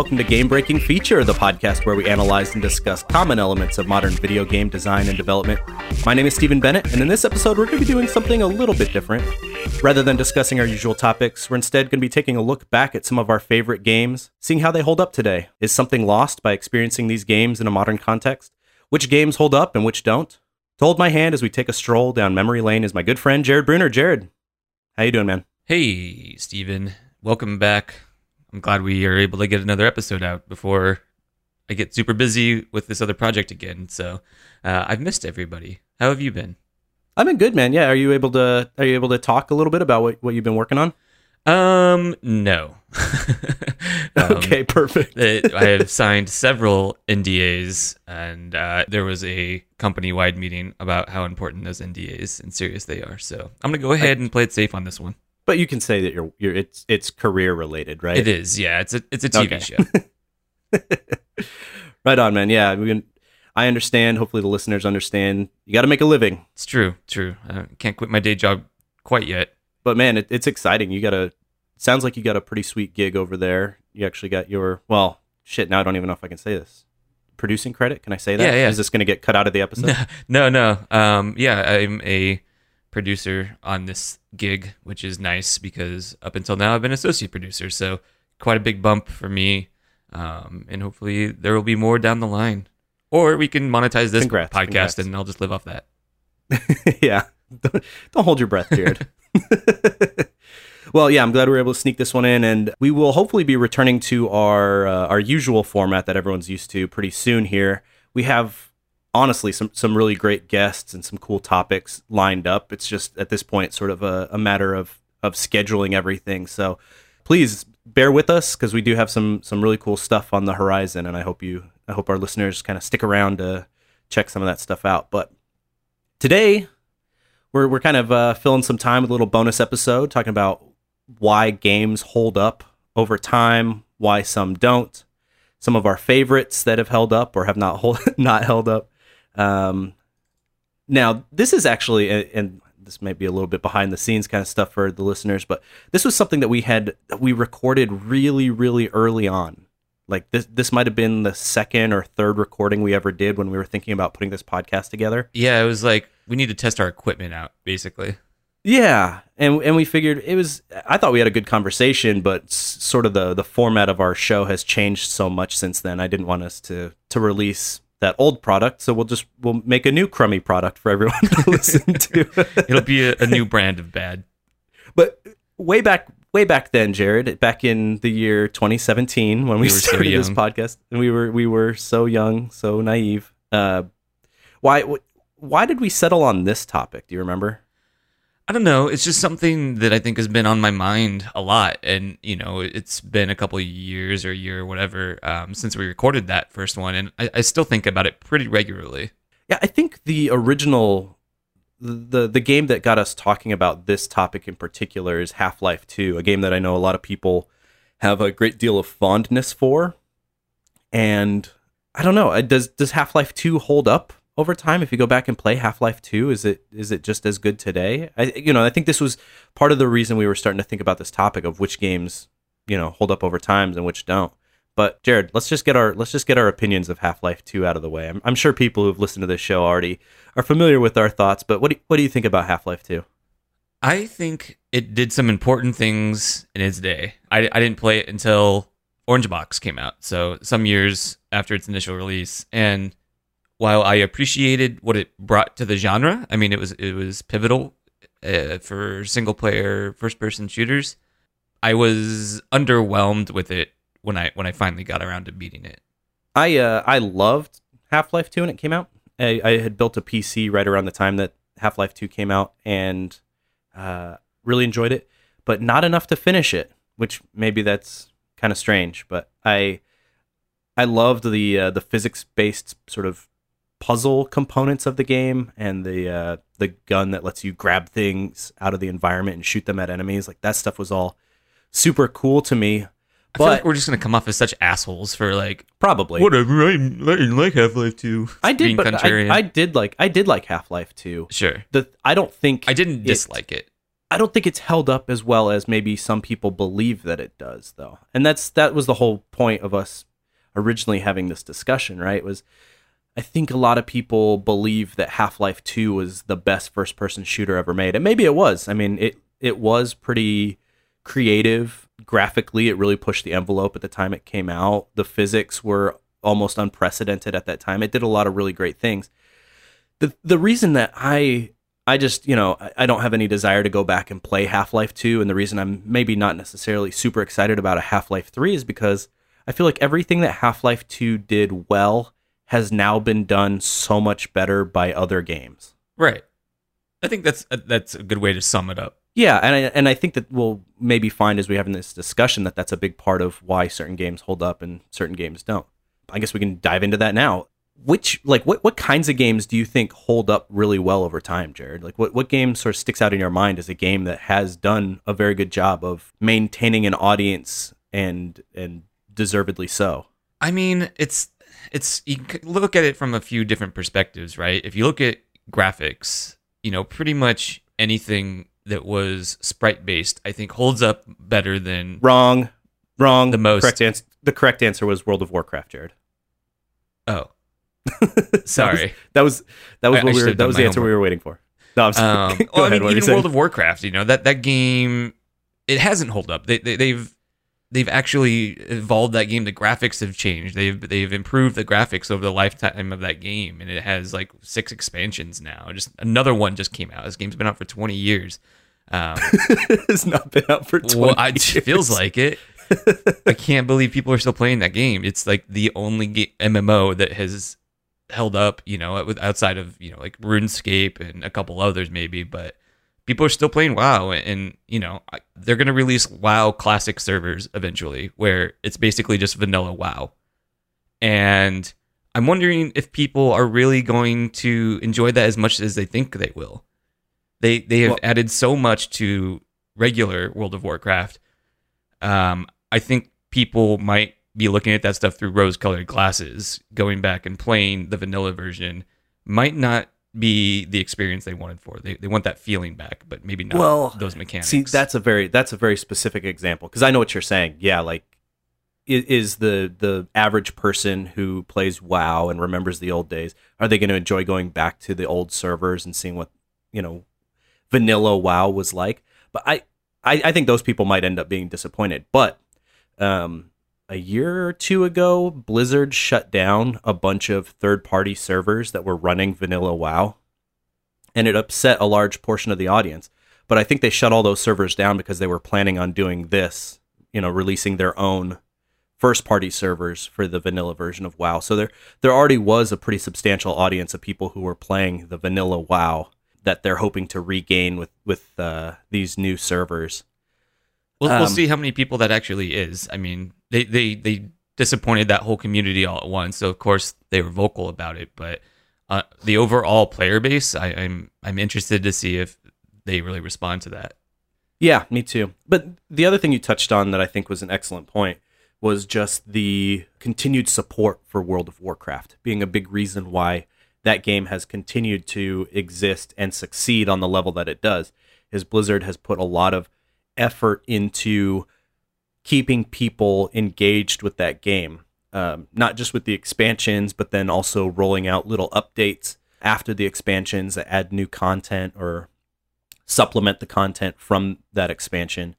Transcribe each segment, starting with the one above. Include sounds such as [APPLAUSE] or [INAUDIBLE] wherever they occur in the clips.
welcome to Game Breaking Feature, the podcast where we analyze and discuss common elements of modern video game design and development. My name is Stephen Bennett, and in this episode, we're going to be doing something a little bit different. Rather than discussing our usual topics, we're instead going to be taking a look back at some of our favorite games, seeing how they hold up today. Is something lost by experiencing these games in a modern context? Which games hold up and which don't? To hold my hand as we take a stroll down memory lane is my good friend Jared Bruner. Jared, how you doing, man? Hey, Stephen. Welcome back. I'm glad we are able to get another episode out before I get super busy with this other project again. So uh, I've missed everybody. How have you been? I've been good, man. Yeah, are you able to are you able to talk a little bit about what, what you've been working on? Um, no. [LAUGHS] um, okay, perfect. it, I have signed several NDAs, and uh, there was a company-wide meeting about how important those NDAs and serious they are. So I'm gonna go ahead and play it safe on this one. But you can say that you're you're it's it's career related, right? It is. Yeah, it's a it's a TV okay. show. [LAUGHS] right on, man. Yeah, we can. I understand. Hopefully, the listeners understand. You got to make a living. It's true. True. I can't quit my day job quite yet. But man, it, it's exciting. You got a. Sounds like you got a pretty sweet gig over there. You actually got your well, shit. Now I don't even know if I can say this. Producing credit? Can I say that? Yeah, yeah. Is this going to get cut out of the episode? [LAUGHS] No, no. Um, yeah, I'm a producer on this gig, which is nice because up until now I've been associate producer. So quite a big bump for me. Um, and hopefully there will be more down the line. Or we can monetize this congrats, podcast congrats. and I'll just live off that. [LAUGHS] yeah. Don't, don't hold your breath, Jared. [LAUGHS] [LAUGHS] well, yeah, I'm glad we were able to sneak this one in, and we will hopefully be returning to our uh, our usual format that everyone's used to pretty soon. Here, we have honestly some some really great guests and some cool topics lined up. It's just at this point sort of a, a matter of of scheduling everything. So please bear with us because we do have some some really cool stuff on the horizon, and I hope you I hope our listeners kind of stick around to check some of that stuff out. But today we're we're kind of uh, filling some time with a little bonus episode talking about why games hold up over time, why some don't, some of our favorites that have held up or have not hold, [LAUGHS] not held up, um, now, this is actually, and this might be a little bit behind the scenes kind of stuff for the listeners, but this was something that we had we recorded really, really early on. Like this, this might have been the second or third recording we ever did when we were thinking about putting this podcast together. Yeah, it was like we need to test our equipment out, basically. Yeah, and and we figured it was. I thought we had a good conversation, but sort of the the format of our show has changed so much since then. I didn't want us to to release that old product, so we'll just we'll make a new crummy product for everyone to [LAUGHS] listen to. [LAUGHS] It'll be a, a, new brand of bad. But way back way back then, Jared, back in the year 2017 when we, we started so this podcast, and we were we were so young, so naive. Uh, why why did we settle on this topic? Do you remember? I don't know. It's just something that I think has been on my mind a lot, and you know, it's been a couple years or a year or whatever um, since we recorded that first one, and I, I still think about it pretty regularly. Yeah, I think the original, the the game that got us talking about this topic in particular is Half Life Two, a game that I know a lot of people have a great deal of fondness for, and I don't know. Does does Half Life Two hold up over time if you go back and play half-life 2 is it is it just as good today? I you know i think this was part of the reason we were starting to think about this topic of which games you know hold up over times and which don't. But jared let's just get our let's just get our opinions of half-life 2 out of the way. I'm, I'm sure people who've listened to this show already are familiar with our thoughts but what do, what do you think about half-life 2 i think it did some important things in its day. I, I didn't play it until orange box came out so some years after its initial release. And while I appreciated what it brought to the genre, I mean, it was it was pivotal uh, for single player first person shooters. I was underwhelmed with it when I when I finally got around to beating it. I uh, I loved Half Life Two when it came out. I, I, had built a PC right around the time that Half Life Two came out, and uh, really enjoyed it, but not enough to finish it. Which maybe that's kind of strange, but I I loved the uh, the physics based sort of puzzle components of the game and the uh, the gun that lets you grab things out of the environment and shoot them at enemies. Like that stuff was all super cool to me. I but, feel like we're just gonna come off as such assholes for like probably whatever. I, like Half Life Two. I did, but I, I, did like I did like Half Life Two. Sure. The I don't think I didn't it, dislike it. I don't think it's held up as well as maybe some people believe that it does, though. And that's that was the whole point of us originally having this discussion, right? Was I think a lot of people believe that Half-Life 2 was the best first-person shooter ever made. And maybe it was. I mean, it it was pretty creative graphically. It really pushed the envelope at the time it came out. The physics were almost unprecedented at that time. It did a lot of really great things. The the reason that I I just, you know, I don't have any desire to go back and play Half Life 2. And the reason I'm maybe not necessarily super excited about a Half Life 3 is because I feel like everything that Half Life 2 did well has now been done so much better by other games. Right. I think that's a, that's a good way to sum it up. Yeah, and I, and I think that we'll maybe find as we have in this discussion that that's a big part of why certain games hold up and certain games don't. I guess we can dive into that now which like what what kinds of games do you think hold up really well over time, Jared? Like what what game sort of sticks out in your mind as a game that has done a very good job of maintaining an audience and and deservedly so? I mean, it's it's you can look at it from a few different perspectives, right? If you look at graphics, you know, pretty much anything that was sprite based, I think holds up better than wrong, wrong. The most correct answer. The correct answer was World of Warcraft, Jared. Oh, [LAUGHS] Sorry, that was that was, that was I- I what we were, that was the answer we were waiting for. No, I'm sorry. [LAUGHS] Um, well, I mean, even saying? World of Warcraft, you know that that game, it hasn't hold up. They, they they've they've actually evolved that game. The graphics have changed. They've they've improved the graphics over the lifetime of that game, and it has like six expansions now. Just another one just came out. This game's been out for twenty years. Um, [LAUGHS] it's not been out for 20 well, I, it feels like it. I can't believe people are still playing that game. It's like the only ga- MMO that has held up, you know, with outside of you know like RuneScape and a couple others maybe, but people are still playing WoW, and you know they're gonna release WoW Classic servers eventually, where it's basically just vanilla WoW, and I'm wondering if people are really going to enjoy that as much as they think they will. They they have Well- added so much to regular World of Warcraft. Um, I think people might be looking at that stuff through rose-colored glasses. Going back and playing the vanilla version might not be the experience they wanted for. They they want that feeling back, but maybe not Well, those mechanics. See, that's a very that's a very specific example because I know what you're saying. Yeah, like is the the average person who plays WoW and remembers the old days are they going to enjoy going back to the old servers and seeing what you know vanilla WoW was like? But I I, I think those people might end up being disappointed. But um, a year or two ago, Blizzard shut down a bunch of third party servers that were running vanilla WoW, and it upset a large portion of the audience but I think they shut all those servers down because they were planning on doing this, you know, releasing their own first party servers for the vanilla version of WoW. So there there already was a pretty substantial audience of people who were playing the vanilla WoW that they're hoping to regain with with uh, these new servers. We'll, we'll Um, see how many people that actually is. I mean, they, they, they disappointed that whole community all at once. So of course they were vocal about it, but uh, the overall player base, I, I'm I'm interested to see if they really respond to that. Yeah, me too. But the other thing you touched on that I think was an excellent point was just the continued support for World of Warcraft being a big reason why that game has continued to exist and succeed on the level that it does. Is Blizzard has put a lot of effort into keeping people engaged with that game, um, not just with the expansions, but then also rolling out little updates after the expansions that add new content or supplement the content from that expansion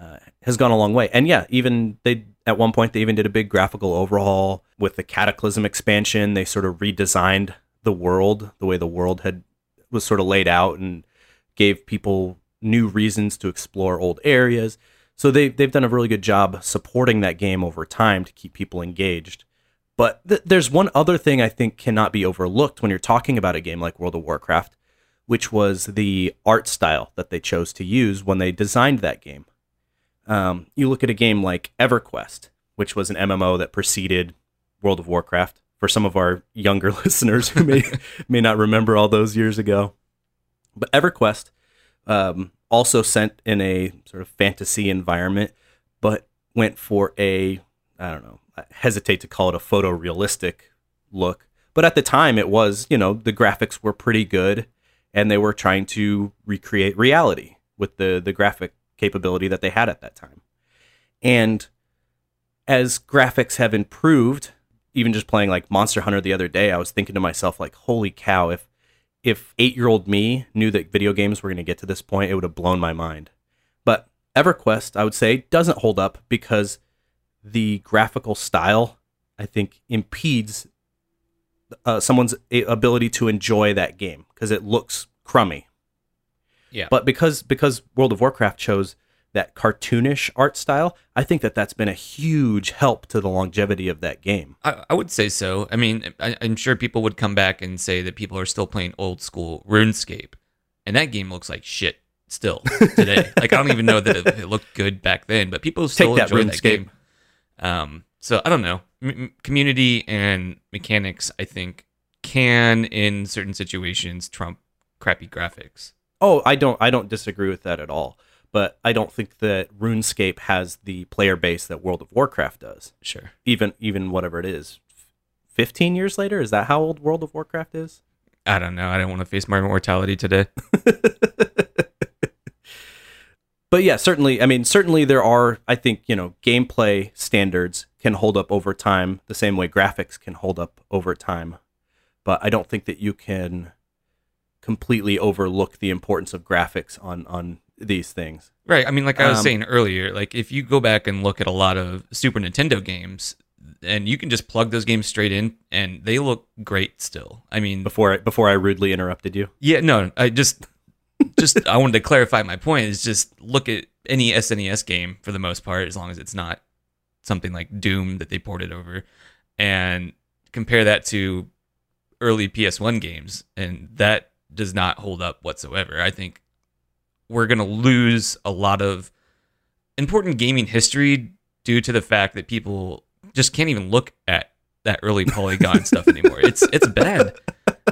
uh, has gone a long way. And yeah, even they at one point they even did a big graphical overhaul with the Cataclysm expansion. They sort of redesigned the world, the way the world had was sort of laid out, and gave people new reasons to explore old areas. So they they've done a really good job supporting that game over time to keep people engaged. But th- there's one other thing I think cannot be overlooked when you're talking about a game like World of Warcraft, which was the art style that they chose to use when they designed that game. Um, you look at a game like EverQuest, which was an MMO that preceded World of Warcraft. For some of our younger [LAUGHS] listeners who may [LAUGHS] may not remember all those years ago, but EverQuest um, also sent in a sort of fantasy environment, but went for a I don't know, I hesitate to call it a photorealistic look, but at the time it was, you know, the graphics were pretty good and they were trying to recreate reality. with the the graphic capability that they had at that time. And as graphics have improved, even just playing like Monster Hunter the other day, I was thinking to myself like, holy cow, if if 8-year-old me knew that video games were going to get to this point, it would have blown my mind. But EverQuest, I would say, doesn't hold up because the graphical style I think impedes uh, someone's ability to enjoy that game because it looks crummy. Yeah. But because because World of Warcraft chose that cartoonish art style, I think that that's been a huge help to the longevity of that game. I, I would say so. I mean, I, I'm sure people would come back and say that people are still playing old school RuneScape, and that game looks like shit still today. [LAUGHS] like I don't even know that it, it, looked good back then, but people still Take that enjoy RuneScape. that game. Um, so I don't know. M- community and mechanics, I think, can in certain situations trump crappy graphics. Oh, I don't I don't disagree with that at all. But I don't think that RuneScape has the player base that World of Warcraft does. Sure. Even even whatever it is. 15 years later, is that how old World of Warcraft is? I don't know. I don't want to face my mortality today. [LAUGHS] but yeah, certainly. I mean, certainly there are. I think you know, gameplay standards can hold up over time, the same way graphics can hold up over time. But I don't think that you can completely overlook the importance of graphics on on these things. Right. I mean, like I was Um, saying earlier, like if you go back and look at a lot of Super Nintendo games, and you can just plug those games straight in, and they look great still. I mean, Before I, before I rudely interrupted you, yeah, no, I just, just I wanted to clarify my point. Is just look at any SNES game for the most part, as long as it's not something like Doom that they ported over, and compare that to early PS1 games, and that does not hold up whatsoever. I think we're going to lose a lot of important gaming history due to the fact that people just can't even look at that early polygon stuff [LAUGHS] anymore. It's it's bad.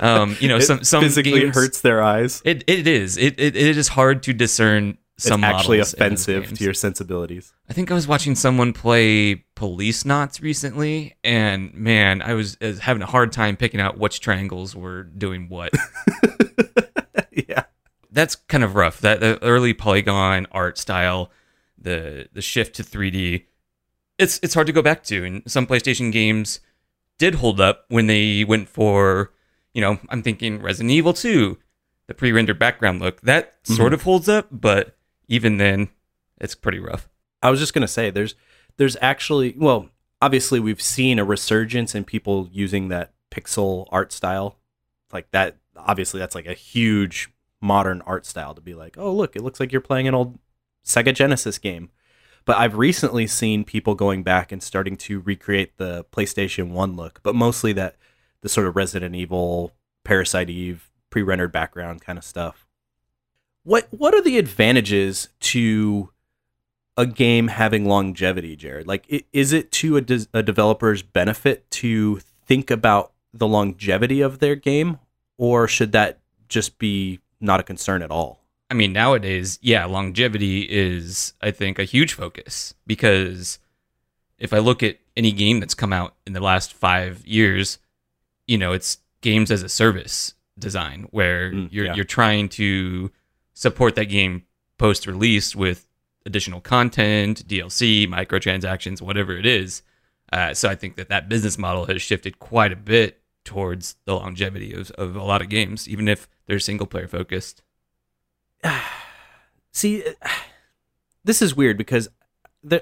Um, you know, it some some physically games, hurts their eyes. It it is. It it, it is hard to discern some it's actually models in those offensive to your sensibilities. I think I was watching someone play Policenauts recently, and man, I was, I was having a hard time picking out which triangles were doing what. [LAUGHS] That's kind of rough. That the early polygon art style, the the shift to 3D, it's it's hard to go back to. And some PlayStation games did hold up when they went for, you know, I'm thinking Resident Evil 2, the pre-rendered background look. That mm-hmm. sort of holds up, but even then, it's pretty rough. I was just gonna say there's there's actually well obviously we've seen a resurgence in people using that pixel art style like that obviously that's like a huge modern art style to be like oh look it looks like you're playing an old Sega Genesis game but I've recently seen people going back and starting to recreate the PlayStation 1 look but mostly that the sort of Resident Evil Parasite Eve pre-rendered background kind of stuff what what are the advantages to a game having longevity, Jared? Like, is it to a, des- a developer's benefit to think about the longevity of their game, or should that just be not a concern at all? I mean, nowadays, yeah, longevity is, I think, a huge focus because if I look at any game that's come out in the last five years, you know, it's games as a service design where Mm, you're yeah. you're trying to support that game post release with additional content, DLC, microtransactions, whatever it is. Uh, so I think that that business model has shifted quite a bit towards the longevity of, of a lot of games, even if they're single player focused. [SIGHS] See, [SIGHS] this is weird because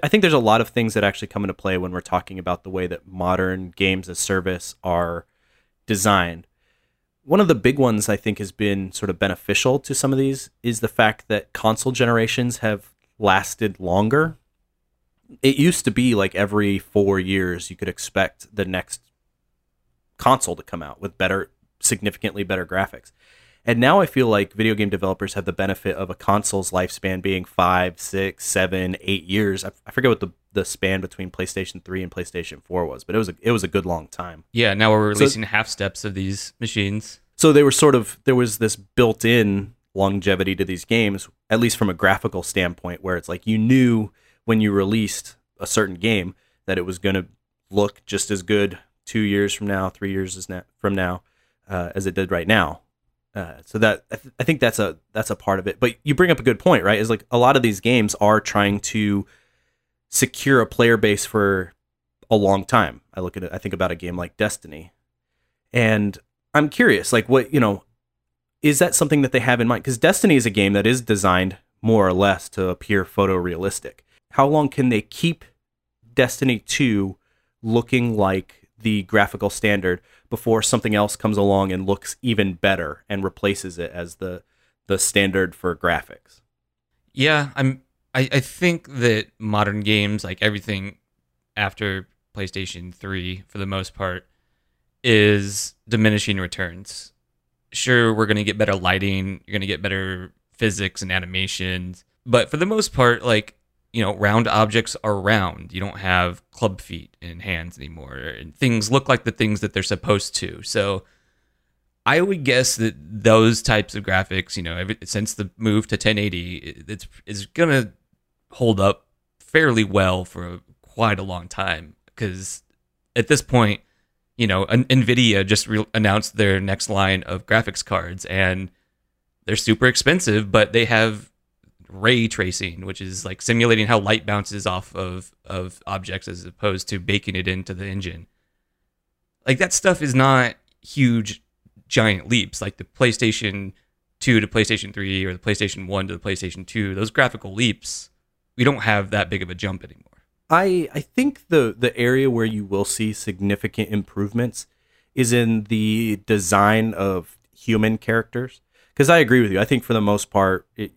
I think there's a lot of things that actually come into play when we're talking about the way that modern games as service are designed. One of the big ones I think has been sort of beneficial to some of these is the fact that console generations have lasted longer. It used to be like every four years you could expect the next console to come out with better, significantly better graphics. And now I feel like video game developers have the benefit of a console's lifespan being five, six, seven, eight years. I, I forget what the, the span between PlayStation 3 and PlayStation 4 was, but it was a, it was a good long time. Yeah, now we're So- releasing half steps of these machines. So they were sort of there was this built-in longevity to these games, at least from a graphical standpoint, where it's like you knew when you released a certain game that it was going to look just as good two years from now, three years from now, uh, as it did right now. Uh, so that I, th- I think that's a that's a part of it. But you bring up a good point, right? Is like a lot of these games are trying to secure a player base for a long time. I look at it. I think about a game like Destiny, and I'm curious, like what you know, is that something that they have in mind? Because Destiny is a game that is designed more or less to appear photorealistic. How long can they keep Destiny 2 looking like the graphical standard before something else comes along and looks even better and replaces it as the the standard for graphics? Yeah, I'm I, I think that modern games, like everything after PlayStation 3 for the most part, is diminishing returns. Sure, we're gonna get better lighting, you're gonna get better physics and animations, but for the most part, like you know, round objects are round. You don't have club feet in hands anymore, and things look like the things that they're supposed to. So, I would guess that those types of graphics, you know, since the move to 1080, it's is gonna hold up fairly well for quite a long time because at this point, you know, Nvidia just re- announced their next line of graphics cards and they're super expensive, but they have ray tracing, which is like simulating how light bounces off of of objects as opposed to baking it into the engine. Like that stuff is not huge giant leaps like the PlayStation 2 to PlayStation 3 or the PlayStation 1 to the PlayStation 2. Those graphical leaps, we don't have that big of a jump anymore. I I think the the area where you will see significant improvements is in the design of human characters because I agree with you. I think for the most part, it,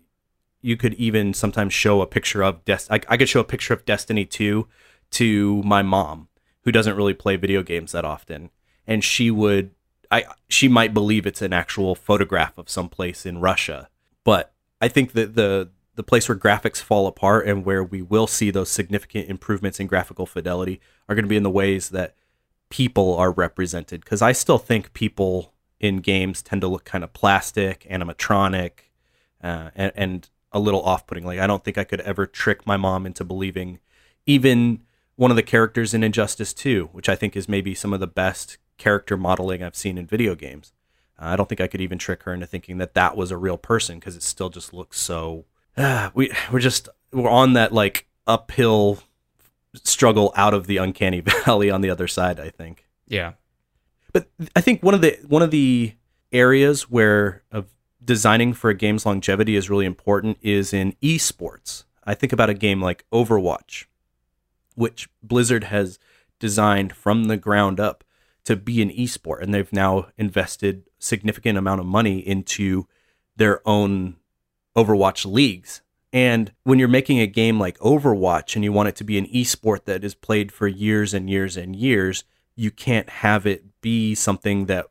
you could even sometimes show a picture of Des- I, I could show a picture of Destiny 2 to my mom who doesn't really play video games that often and she would I she might believe it's an actual photograph of some place in Russia. But I think that the the place where graphics fall apart and where we will see those significant improvements in graphical fidelity are going to be in the ways that people are represented because I still think people in games tend to look kind of plastic, animatronic, uh, and, and a little off-putting. Like I don't think I could ever trick my mom into believing even one of the characters in Injustice 2, which I think is maybe some of the best character modeling I've seen in video games. Uh, I don't think I could even trick her into thinking that that was a real person because it still just looks so. Uh, we we're just we're on that like uphill struggle out of the uncanny [LAUGHS] valley on the other side. I think. Yeah, but I think one of the one of the areas where of designing for a game's longevity is really important is in esports. I think about a game like Overwatch, which Blizzard has designed from the ground up to be an esport, and they've now invested significant amount of money into their own Overwatch leagues. And when you're making a game like Overwatch and you want it to be an esport that is played for years and years and years, you can't have it be something that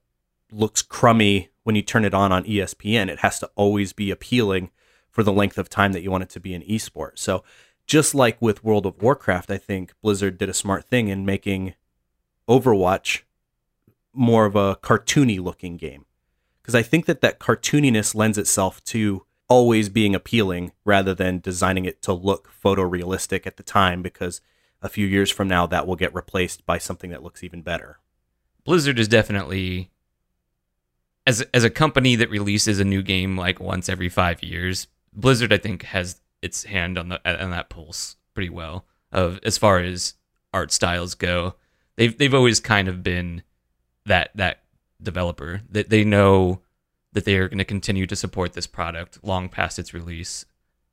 looks crummy when you turn it on on ESPN. It has to always be appealing for the length of time that you want it to be an esport. So, just like with World of Warcraft, I think Blizzard did a smart thing in making Overwatch more of a cartoony looking game. Because I think that that cartooniness lends itself to always being appealing rather than designing it to look photorealistic at the time because a few years from now that will get replaced by something that looks even better. Blizzard is definitely as as a company that releases a new game like once every 5 years, Blizzard I think has its hand on the on that pulse pretty well of as far as art styles go. They've they've always kind of been that that developer that they know that they are going to continue to support this product long past its release.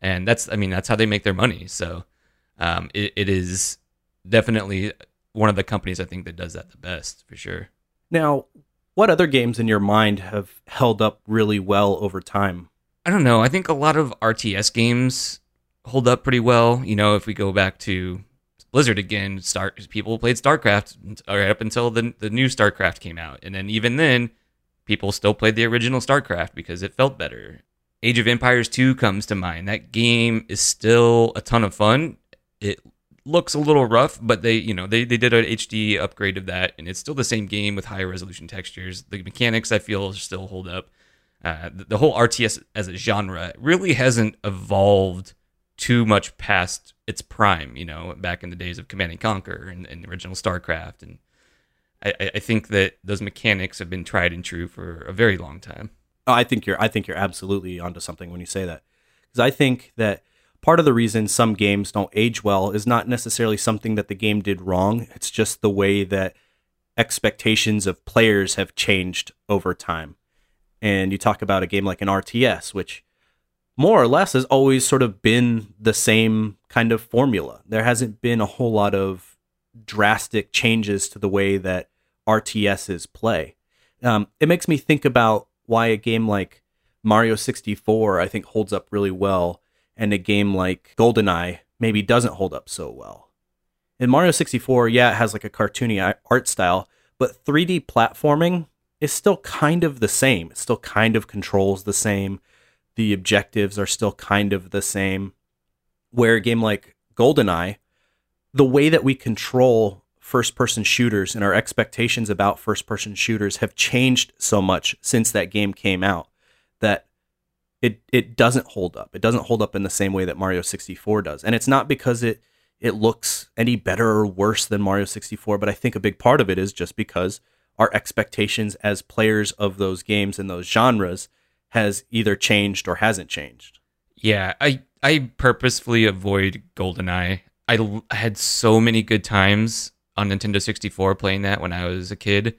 And that's i mean that's how they make their money. So um, it, it is definitely one of the companies i think that does that the best for sure. Now what other games in your mind have held up really well over time i don't know i think a lot of rts games hold up pretty well you know if we go back to Blizzard again, start people played StarCraft right up until the the new StarCraft came out, and then even then, people still played the original StarCraft because it felt better. Age of Empires 2 comes to mind. That game is still a ton of fun. It looks a little rough, but they, you know, they, they did an HD upgrade of that, and it's still the same game with higher resolution textures. The mechanics I feel still hold up. Uh, the, the whole RTS as a genre really hasn't evolved too much past its prime, you know, back in the days of Command and Conquer and, and original StarCraft. And I, I, think that those mechanics have been tried and true for a very long time. Oh, I think you're I think you're absolutely onto something when you say that. Cuz I think that part of the reason some games don't age well is not necessarily something that the game did wrong. It's just the way that expectations of players have changed over time. And you talk about a game like an RTS, which more or less has always sort of been the same kind of formula. There hasn't been a whole lot of drastic changes to the way that RTSs play. Um, it makes me think about why a game like Mario 64, I think, holds up really well, and a game like GoldenEye maybe doesn't hold up so well. In Mario 64, yeah, it has like a cartoony art style, but 3D platforming is still kind of the same. It still kind of controls the same. The objectives are still kind of the same. Where a game like GoldenEye, the way that we control first person shooters and our expectations about first person shooters have changed so much since that game came out that it it doesn't hold up. It doesn't hold up in the same way that Mario 64 does. And it's not because it it looks any better or worse than Mario 64, but I think a big part of it is just because our expectations as players of those games and those genres has either changed or hasn't changed. Yeah, I I purposefully avoid GoldenEye. I, had so many good times on Nintendo 64 playing that when I was a kid.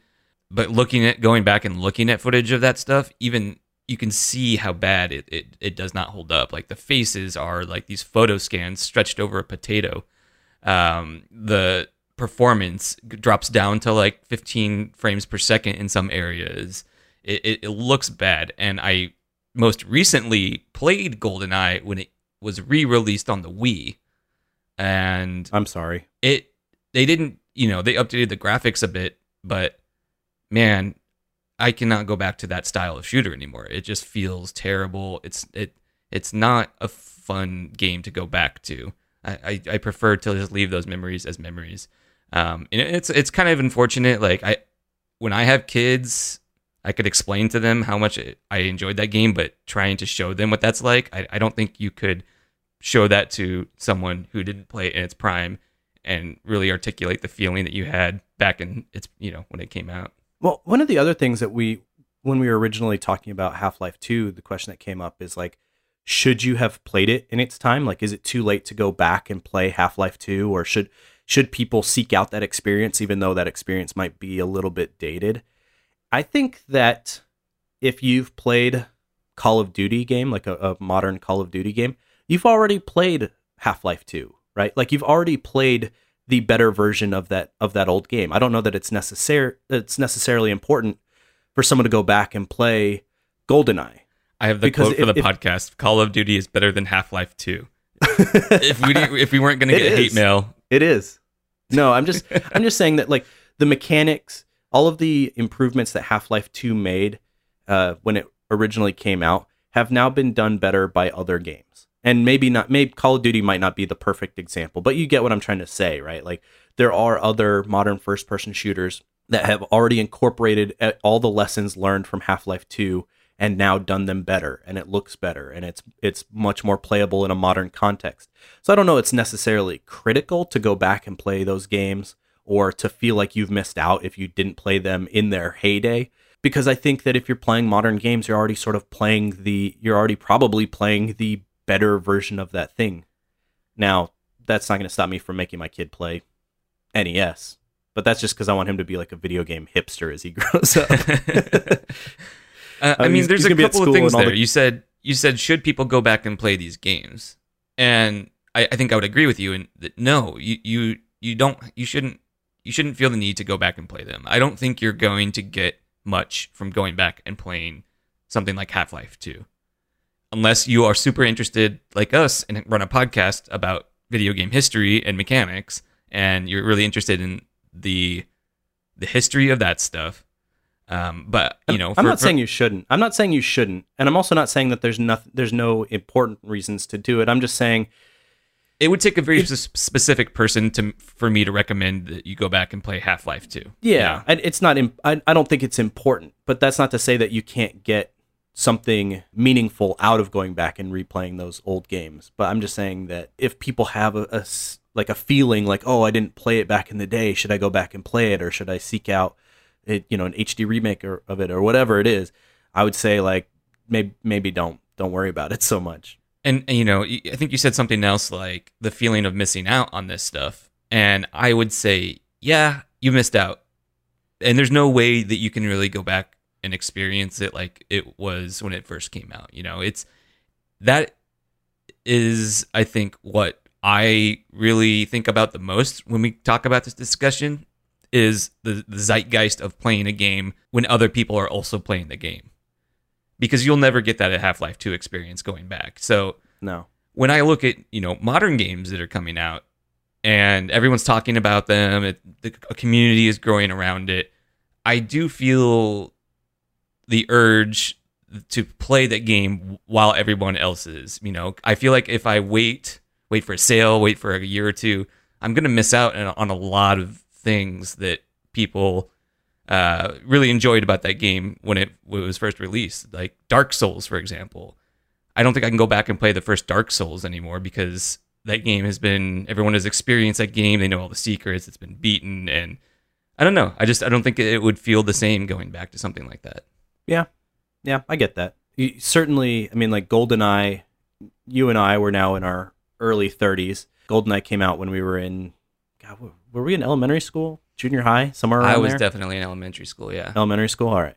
But looking at going back and looking at footage of that stuff, even you can see how bad it, it, it does not hold up. Like the faces are like these photo scans stretched over a potato. Um, the performance drops down to like 15 frames per second in some areas it, it, it looks bad. And I most recently played GoldenEye when it was re-released on the Wii, and I'm sorry, it they didn't you know they updated the graphics a bit, but man, I cannot go back to that style of shooter anymore. It just feels terrible. It's it it's not a fun game to go back to. I, I, I prefer to just leave those memories as memories. Um, and it's it's kind of unfortunate. Like I, when I have kids, I could explain to them how much I enjoyed that game, but trying to show them what that's like, I, I don't think you could show that to someone who didn't play it in its prime and really articulate the feeling that you had back in its you know when it came out. Well, one of the other things that we when we were originally talking about Half-Life 2, the question that came up is like should you have played it in its time? Like is it too late to go back and play Half-Life 2 or should should people seek out that experience even though that experience might be a little bit dated? I think that if you've played Call of Duty game, like a, a modern Call of Duty game, you've already played Half-Life 2, right? Like you've already played the better version of that of that old game. I don't know that it's necessary it's necessarily important for someone to go back and play GoldenEye. I have the because quote for if, the if, podcast: "Call of Duty is better than Half Life 2. [LAUGHS] if we if we weren't going to get is. hate mail, it is. No, I'm just I'm just saying that like the mechanics all of the improvements that Half Life 2 made uh, when it originally came out have now been done better by other games. And maybe not, maybe Call of Duty might not be the perfect example, but you get what I'm trying to say, right? Like there are other modern first person shooters that have already incorporated uh, all the lessons learned from Half Life 2 and now done them better and it looks better and it's it's much more playable in a modern context. So I don't know it's necessarily critical to go back and play those games or to feel like you've missed out if you didn't play them in their heyday because I think that if you're playing modern games you're already sort of playing the you're already probably playing the better version of that thing. Now, that's not going to stop me from making my kid play NES, but that's just cuz I want him to be like a video game hipster as he [LAUGHS] grows up. [LAUGHS] uh, I mean, there's a couple of things there. The... You said you said should people go back and play these games? And I, I think I would agree with you in that no, you you you don't you shouldn't you shouldn't feel the need to go back and play them. I don't think you're going to get much from going back and playing something like Half Life 2. Unless you are super interested, like us, and run a podcast about video game history and mechanics, and you're really interested in the the history of that stuff. Um, but you know, I'm not for, saying you shouldn't. I'm not saying you shouldn't, and I'm also not saying that there's nothing, there's no important reasons to do it. I'm just saying it would take a very specific person to for me to recommend that you go back and play Half Life 2. Yeah, yeah. it's not. I, I don't think it's important, but that's not to say that you can't get something meaningful out of going back and replaying those old games. But I'm just saying that if people have a, a like a feeling like, oh, I didn't play it back in the day, should I go back and play it, or should I seek out, it, you know, an HD remake or, of it or whatever it is? I would say like maybe maybe don't don't worry about it [LAUGHS] so much. And, and, you know, I think you said something else like the feeling of missing out on this stuff. And I would say, yeah, you missed out. And there's no way that you can really go back and experience it like it was when it first came out. You know, it's that is I think what I really think about the most when we talk about this discussion is the, the zeitgeist of playing a game when other people are also playing the game because you'll never get that at Half Life 2 experience going back. So, No. when I look at, you know, modern games that are coming out and everyone's talking about them, it, the a community is growing around it, I do feel the urge to play that game while everyone else is. You know, I feel like if I wait, wait for a sale, wait for a year or two, I'm to miss out on- on a lot of things that people uh, really enjoyed about that game when it, when it was first released. Like Dark Souls, for example. I don't think I can go back and play the first Dark Souls anymore because that game has been everyone has experienced that game. They know all the secrets. It's been beaten, and I don't know. I just I don't think it would feel the same going back to something like that. Yeah, yeah, I get that. You, certainly, I mean, like GoldenEye, you and I were now in our early 30s. GoldenEye came out when we were in, God, were- we in elementary school, junior high, somewhere around I was there? definitely in elementary school. Yeah, elementary school. All right,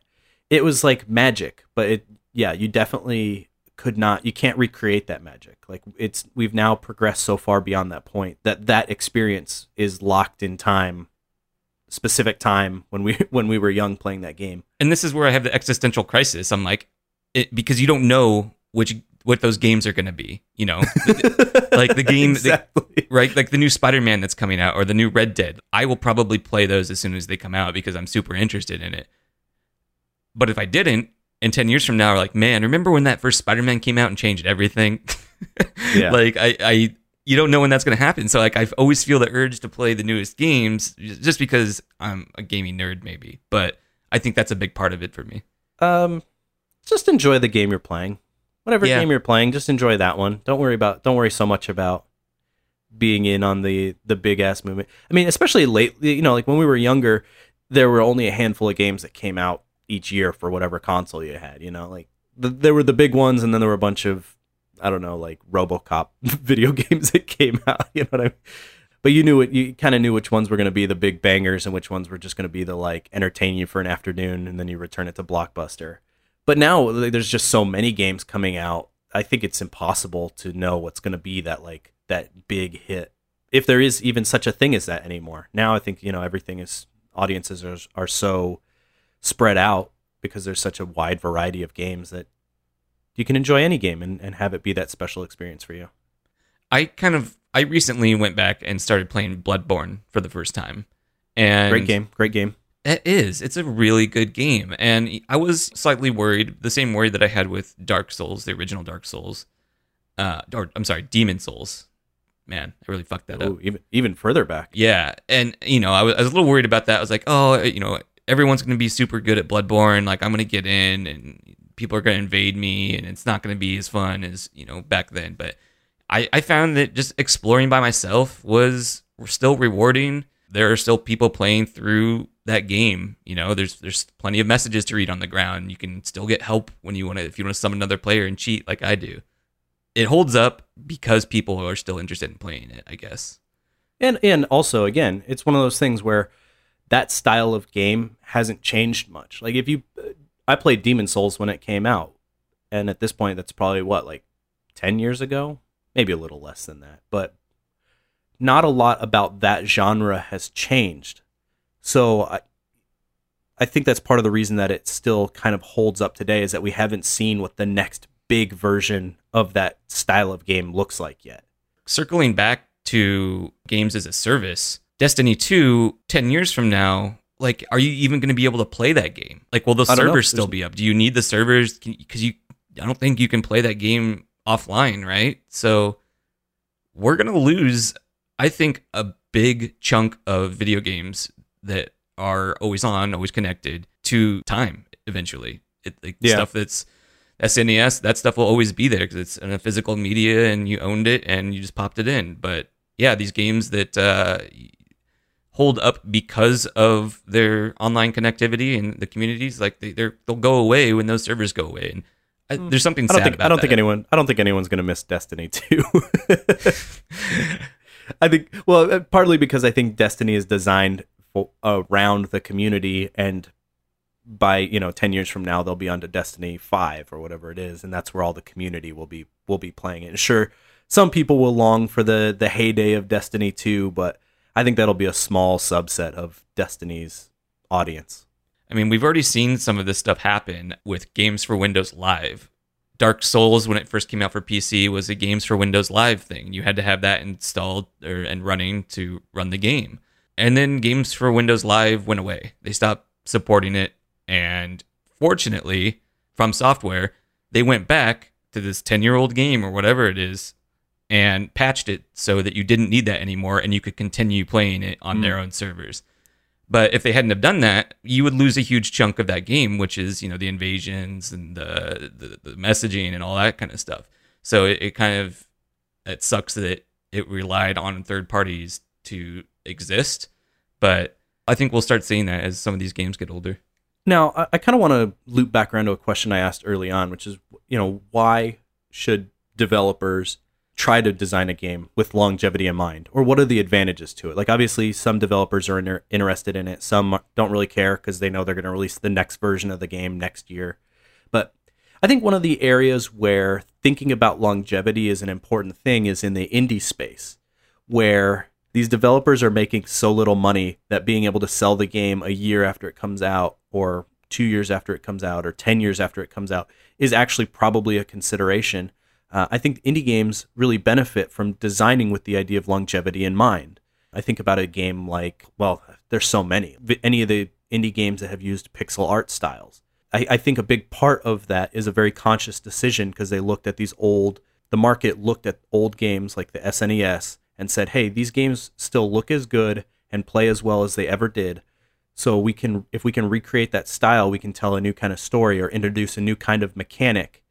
it was like magic, but it, yeah, you definitely could not, you can't recreate that magic. Like it's, we've now progressed so far beyond that point that that experience is locked in time, specific time when we [LAUGHS] when we were young playing that game. and this is where I have the existential crisis. I'm like, it, because you don't know which what those games are going to be. You know, [LAUGHS] like the game, the- right? Like the new Spider-Man that's coming out or the new Red Dead. I will probably play those as soon as they come out because I'm super interested in it. But if I didn't, and 10 years from now, are like, man, remember when that first Spider-Man came out and changed everything? [LAUGHS] Yeah. like I, I, you don't know when that's going to happen. So like, I always feel the urge to play the newest games just because I'm a gaming nerd, maybe. But I think that's a big part of it for me. um, just enjoy the game you're playing. Whatever Yeah. game you're playing, just enjoy that one. Don't worry about. Don't worry so much about being in on the the big ass movement. I mean, especially lately, You know, like when we were younger, there were only a handful of games that came out each year for whatever console you had. You know, like the, there were the big ones, and then there were a bunch of I don't know, like RoboCop [LAUGHS] video games that came out. [LAUGHS] You know what I mean? But you knew it. You kind of knew which ones were going to be the big bangers and which ones were just going to be the like entertain you for an afternoon, and then you return it to Blockbuster. But now there's just so many games coming out. I think it's impossible to know what's going to be that like that big hit, if there is even such a thing as that anymore. Now I think you know everything is audiences are are so spread out because there's such a wide variety of games that you can enjoy any game and, and have it be that special experience for you. I kind of, I recently went back and started playing Bloodborne for the first time. And Great game, great game. It is. It's a really good game. And I was slightly worried, the same worry that I had with Dark Souls, the original Dark Souls. Uh, or I'm sorry, Demon Souls. Man, I really fucked that up. Ooh, even even further back. Yeah. And, you know, I was, I was a little worried about that. I was like, oh, you know, everyone's going to be super good at Bloodborne. Like, I'm going to get in and people are going to invade me and it's not going to be as fun as, you know, back then. But I, I found that just exploring by myself was still rewarding. There are still people playing through that game. You know, there's there's plenty of messages to read on the ground. You can still get help when you want to if you want to summon another player and cheat like I do. It holds up because people are still interested in playing it, I guess. And and also again, it's one of those things where that style of game hasn't changed much. Like if you I played Demon Souls when it came out, and at this point that's probably what like 10 years ago, maybe a little less than that. But not a lot about that genre has changed. So I I think that's part of the reason that it still kind of holds up today is that we haven't seen what the next big version of that style of game looks like yet. circling back to games as a service, Destiny 2, 10 years from now, like, are you even going to be able to play that game? Like, will the servers still be up? Do you need the servers? Because you, I don't think you can play that game offline, right? So we're going to lose, I think, a big chunk of video games that are always on, always connected to time eventually. It, like Yeah. stuff that's SNES, that stuff will always be there because it's in a physical media and you owned it and you just popped it in. But yeah, these games that uh, hold up because of their online connectivity and the communities, like they, they're, they'll go away when those servers go away. And I, there's something I don't think about I don't that. think anyone I don't think anyone's going to miss Destiny [LAUGHS] 2. [LAUGHS] I think well, uh, partly because I think Destiny is designed for, around the community and by, you know, 10 years from now they'll be on to Destiny 5 or whatever it is and that's where all the community will be will be playing it. Sure, some people will long for the the heyday of Destiny 2, but I think that'll be a small subset of Destiny's audience. I mean, we've already seen some of this stuff happen with games for Windows Live. Dark Souls, when it first came out for PC, was a games for Windows Live thing. You had to have that installed or, and running to run the game. And then games for Windows Live went away. They stopped supporting it. And fortunately, FromSoftware, they went back to this 10 year old game or whatever it is and patched it so that you didn't need that anymore and you could continue playing it on their hmm. own servers. But if they hadn't have done that, you would lose a huge chunk of that game, which is you know the invasions and the the, the messaging and all that kind of stuff. So it, it kind of it sucks that it, it relied on third parties to exist. But I think we'll start seeing that as some of these games get older. Now, I, I kind of want to loop back around to a question I asked early on, which is, you know, why should developers try to design a game with longevity in mind, or what are the advantages to it? Like, obviously, some developers are inter- interested in it, some don't really care because they know they're going to release the next version of the game next year. But I think one of the areas where thinking about longevity is an important thing is in the indie space, where these developers are making so little money that being able to sell the game a year after it comes out, or two years after it comes out, or 10 years after it comes out, is actually probably a consideration. Uh, I think indie games really benefit from designing with the idea of longevity in mind. I think about a game like, well, there's so many. Any of the indie games that have used pixel art styles. I, I think a big part of that is a very conscious decision because they looked at these old, the market looked at old games like the SNES and said, hey, these games still look as good and play as well as they ever did. So we can, if we can recreate that style, we can tell a new kind of story or introduce a new kind of mechanic.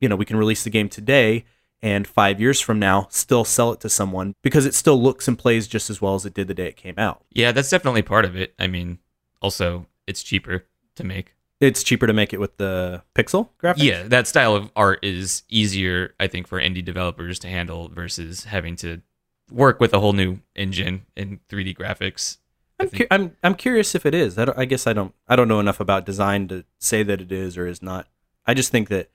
You know, we can release the game today and five years from now still sell it to someone because it still looks and plays just as well as it did the day it came out. Yeah, that's definitely part of it. I mean, also it's cheaper to make. It's cheaper to make it with the pixel graphics. Yeah, that style of art is easier, I think, for indie developers to handle versus having to work with a whole new engine and 3D graphics. I'm, cu- I'm I'm curious if it is. I, I guess I don't I don't know enough about design to say that it is or is not. I just think that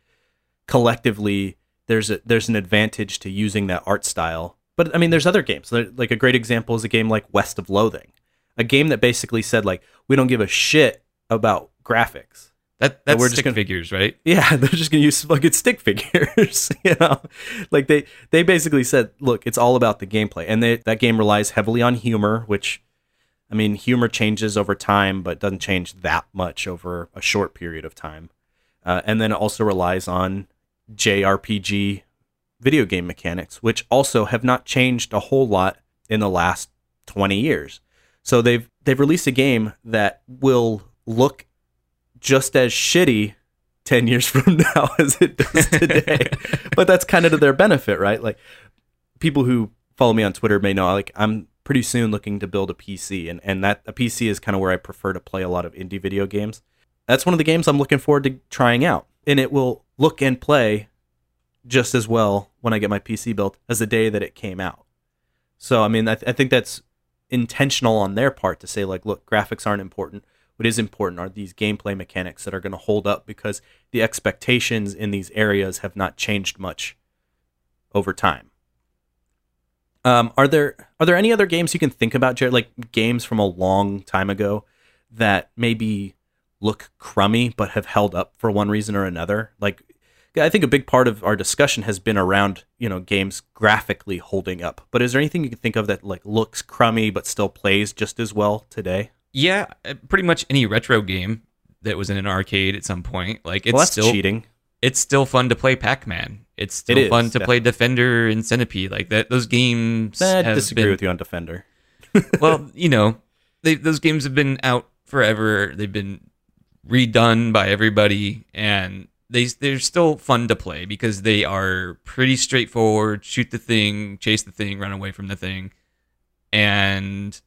collectively there's a there's an advantage to using that art style. But I mean, there's other games. Like a great example is a game like West of Loathing, a game that basically said like we don't give a shit about graphics. That that's we're just stick gonna- figures, right? Yeah, [LAUGHS] they're just gonna use fucking stick figures. [LAUGHS] you know, like they they basically said, look, it's all about the gameplay, and they, that game relies heavily on humor, which, I mean, humor changes over time, but doesn't change that much over a short period of time. Uh, and then it also relies on JRPG video game mechanics, which also have not changed a whole lot in the last twenty years. So they've they've released a game that will look just as shitty 10 years [LAUGHS] from now as it does today. [LAUGHS] but that's kind of to their benefit, right? Like people who follow me on Twitter may know like I'm pretty soon looking to build a PC and and that a PC is kind of where I prefer to play a lot of indie video games. That's one of the games I'm looking forward to trying out. And it will look and play just as well when I get my PC built as the day that it came out. So I mean I, th- I think that's intentional on their part to say like look graphics aren't important what is important are these gameplay mechanics that are going to hold up because the expectations in these areas have not changed much over time. Um, are there are there any other games you can think about, Jared? Like games from a long time ago that maybe look crummy but have held up for one reason or another? Like I think a big part of our discussion has been around you know games graphically holding up. But is there anything you can think of that like looks crummy but still plays just as well today? Yeah, uh, pretty much any retro game that was in an arcade at some point. Like it's well, still cheating. it's still fun to play Pac-Man. It's still is, fun to play Defender and Centipede. Like that, those games. I disagree been- with you on Defender. [LAUGHS] well, [LAUGHS] you know, they, those games have been out forever. They've been redone by everybody, and they they're still fun to play because they are pretty straightforward. Shoot the thing, chase the thing, run away from the thing, and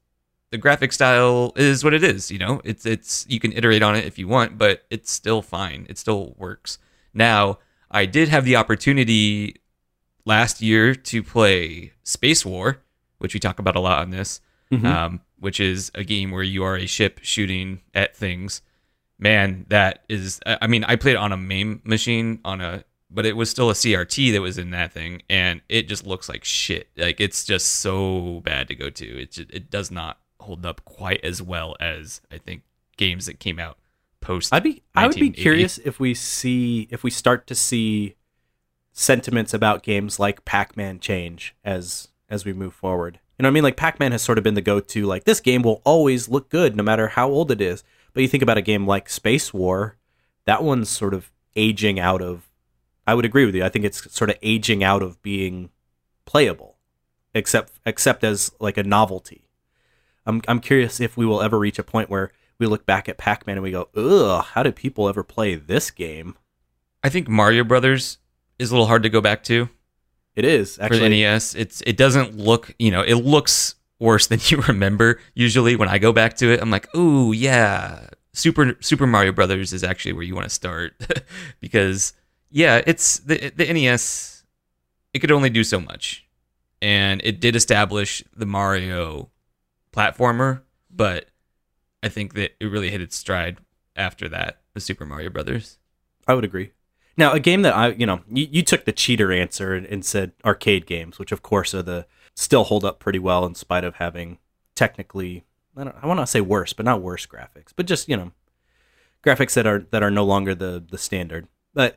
the graphic style is what it is. You know, it's it's you can iterate on it if you want, but it's still fine. It still works. Now, I did have the opportunity last year to play Space War, which we talk about a lot on this, Mhm. um, which is a game where you are a ship shooting at things. Man, that is. I mean, I played it on a MAME machine on a, but it was still a CRT that was in that thing, and it just looks like shit. Like it's just so bad to go to. It just, it does not hold up quite as well as I think games that came out post. I'd be I would be curious if we see if we start to see sentiments about games like Pac-Man change as as we move forward. You know what I mean? Like Pac-Man has sort of been the go-to like this game will always look good no matter how old it is. But you think about a game like Space War, that one's sort of aging out of I would agree with you. I think it's sort of aging out of being playable except except as like a novelty. I'm I'm curious if we will ever reach a point where we look back at Pac-Man and we go, "Ugh, how did people ever play this game?" I think Mario Brothers is a little hard to go back to. It is actually. the NES. It's it doesn't look, you know, it looks worse than [LAUGHS] you remember. Usually when I go back to it, I'm like, "Ooh, yeah. Super Super Mario Brothers is actually where you want to start." [LAUGHS] because yeah, it's the the NES it could only do so much. And it did establish the Mario platformer, but I think that it really hit its stride after that with Super Mario Brothers. I would agree. Now, a game that I, you know, you, you took the cheater answer and, and said arcade games, which of course are the still hold up pretty well in spite of having technically, I don't, I want to say worse, but not worse graphics, but just you know, graphics that are that are no longer the the standard. But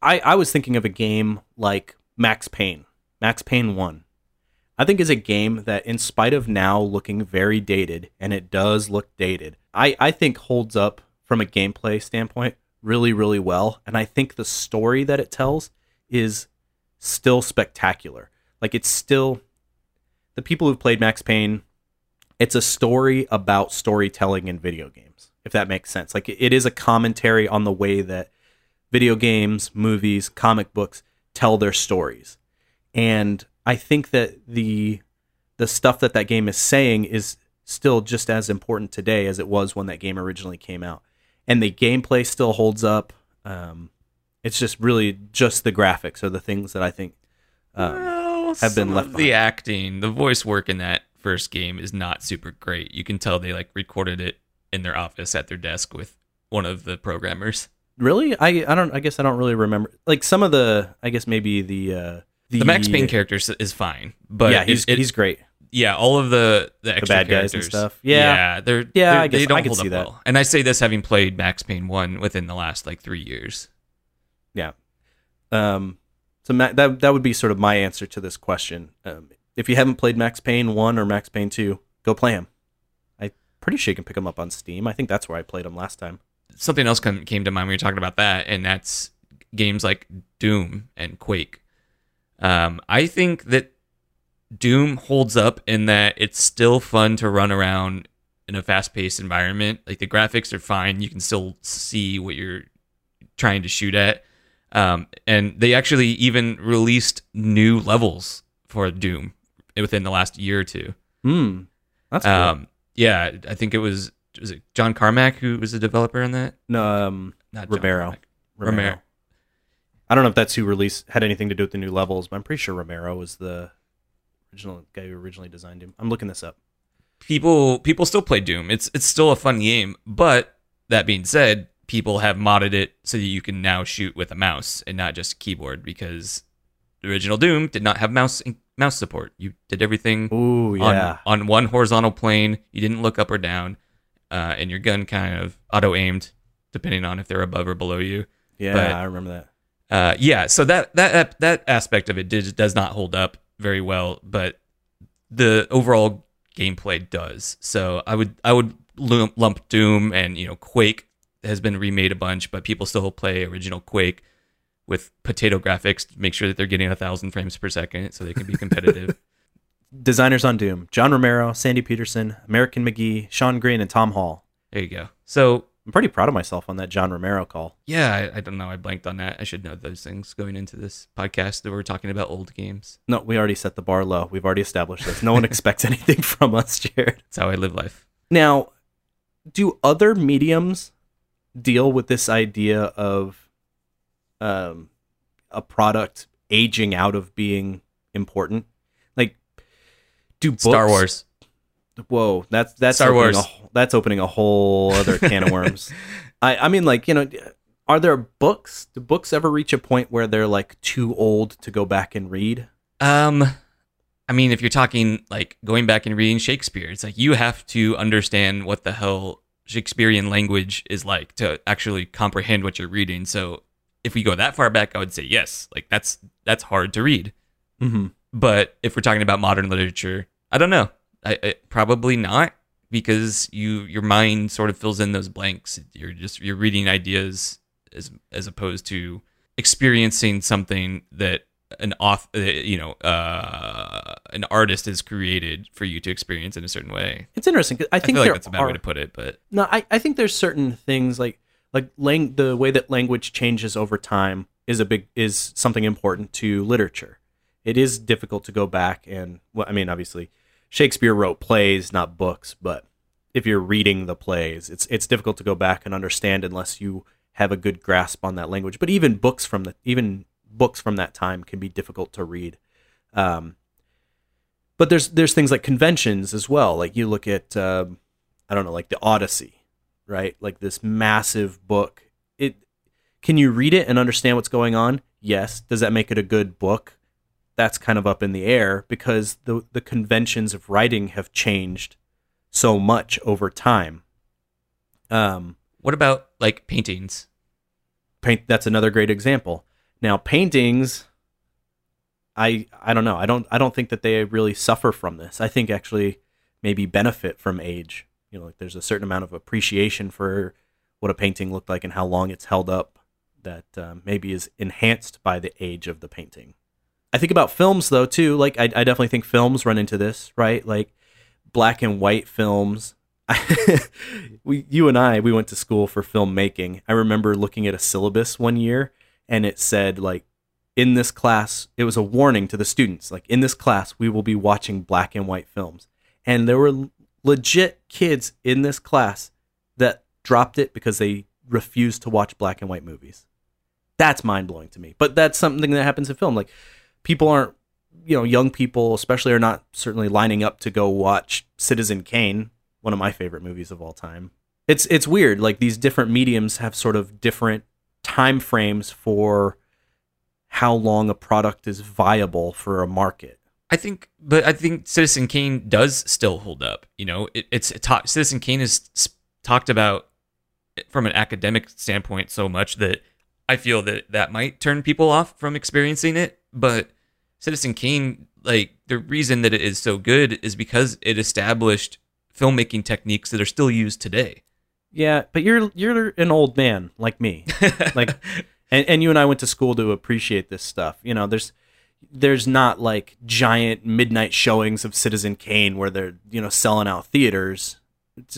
I I was thinking of a game like Max Payne, Max Payne One. I think is a game that, in spite of now looking very dated, and it does look dated, I, I think holds up from a gameplay standpoint really, really well. And I think the story that it tells is still spectacular. Like it's still the people who've played Max Payne, it's a story about storytelling in video games, if that makes sense. Like it is a commentary on the way that video games, movies, comic books tell their stories. And I think that the the stuff that that game is saying is still just as important today as it was when that game originally came out. And the gameplay still holds up. Um, it's just really just the graphics are the things that I think um, well, have been left the acting, the voice work in that first game is not super great. You can tell they like recorded it in their office at their desk with one of the programmers. really I I don't I guess I don't really remember like some of the I guess maybe the uh, The Max Payne character is- is fine, but yeah he's it- it- he's great. yeah, all of the the extra bad guys and stuff. Yeah. they're Yeah, they're- I guess they don't I hold see up that. well. And I say this having played Max Payne one within the last like three years. Yeah. Um, so that that would be sort of my answer to this question. Um, if you haven't played Max Payne one or Max Payne two, go play them. I'm pretty sure you can pick them up on Steam. I think that's where I played them last time. Something else come, came to mind when you were talking about that, and that's games like Doom and Quake. Um, I think that Doom holds up in that it's still fun to run around in a fast-paced environment. Like the graphics are fine; you can still see what you're trying to shoot at. Um, and they actually even released new levels for Doom within the last year or two. Hmm, that's cool. Um, yeah, I think it was was it John Carmack who was the developer on that? no, um, Not Romero. Romero. Romero. I don't know if that's who released had anything to do with the new levels, but I'm pretty sure Romero was the original guy who originally designed him. I'm looking this up. People people still play Doom. It's it's still a fun game, but that being said, people have modded it so that you can now shoot with a mouse and not just keyboard because the original Doom did not have mouse mouse support. You did everything Ooh, yeah. on, on one horizontal plane. You didn't look up or down, uh, and your gun kind of auto aimed depending on if they're above or below you. yeah, but- I remember that. Uh, yeah, so that that that aspect of it did, does not hold up very well, but the overall gameplay does. So I would I would lump, lump Doom and you know Quake has been remade a bunch, but people still play original Quake with potato graphics to make sure that they're getting a thousand frames per second so they can be competitive. [LAUGHS] Designers on Doom: John Romero, Sandy Petersen, American McGee, Shawn Green, and Tom Hall. there you go. So I'm pretty proud of myself on that John Romero call. yeah, I, I don't know. I blanked on that. I should know those things going into this podcast that we're talking about old games. No, we already set the bar low. We've already established this. No one [LAUGHS] expects anything from us, Jared. That's how I live life. Now, do other mediums deal with this idea of um, a product aging out of being important? Like, do books, Star Wars. Whoa, that's that's Star opening Wars. A, that's opening a whole other can of worms. [LAUGHS] I I mean, like you know, are there books? Do books ever reach a point where they're like too old to go back and read? Um, I mean, if you're talking like going back and reading Shakespeare, it's like you have to understand what the hell Shakespearean language is like to actually comprehend what you're reading. So if we go that far back, I would say yes. Like that's that's hard to read. Mm-hmm. But if we're talking about modern literature, I don't know. I, I probably not because you your mind sort of fills in those blanks. You're just you're reading ideas as as opposed to experiencing something that an off uh, you know uh, an artist is created for you to experience in a certain way. It's interesting. 'cause I I, think feel like that's a bad are, way to put it, but No, I, I think there's certain things like like lang- the way that language changes over time is a big is something important to literature. It is difficult to go back and well, I mean, obviously, Shakespeare wrote plays, not books, but if you're reading the plays, it's it's difficult to go back and understand unless you have a good grasp on that language. But even books from the even books from that time can be difficult to read. Um, but there's there's things like conventions as well. Like you look at um, I don't know, like the Odyssey, right? Like this massive book. It can you read it and understand what's going on? Yes. Does that make it a good book? That's kind of up in the air because the the conventions of writing have changed so much over time. Um, what about like paintings? paint that's another great example. Now paintings I I don't know. I don't I don't think that they really suffer from this. I think actually maybe benefit from age. You know, like there's a certain amount of appreciation for what a painting looked like and how long it's held up that um, maybe is enhanced by the age of the painting. I think about films though too. Like I, I definitely think films run into this, right? Like black and white films. [LAUGHS] we, you and I, we went to school for filmmaking. I remember looking at a syllabus one year, and it said like, in this class, it was a warning to the students, like in this class, we will be watching black and white films, and there were legit kids in this class that dropped it because they refused to watch black and white movies. That's mind blowing to me. But that's something that happens in film. Like people aren't, you know, young people especially are not certainly lining up to go watch Citizen Kane, one of my favorite movies of all time. It's it's weird. Like these different mediums have sort of different time frames for how long a product is viable for a market. I think, but I think Citizen Kane does still hold up. You know, it, it's it Citizen Kane is talked about from an academic standpoint so much that I feel that that might turn people off from experiencing it. But Citizen Kane, like the reason that it is so good is because it established filmmaking techniques that are still used today. Yeah, but you're you're an old man like me. [LAUGHS] like and, and you and I went to school to appreciate this stuff. You know, there's there's not like giant midnight showings of Citizen Kane where they're you know selling out theaters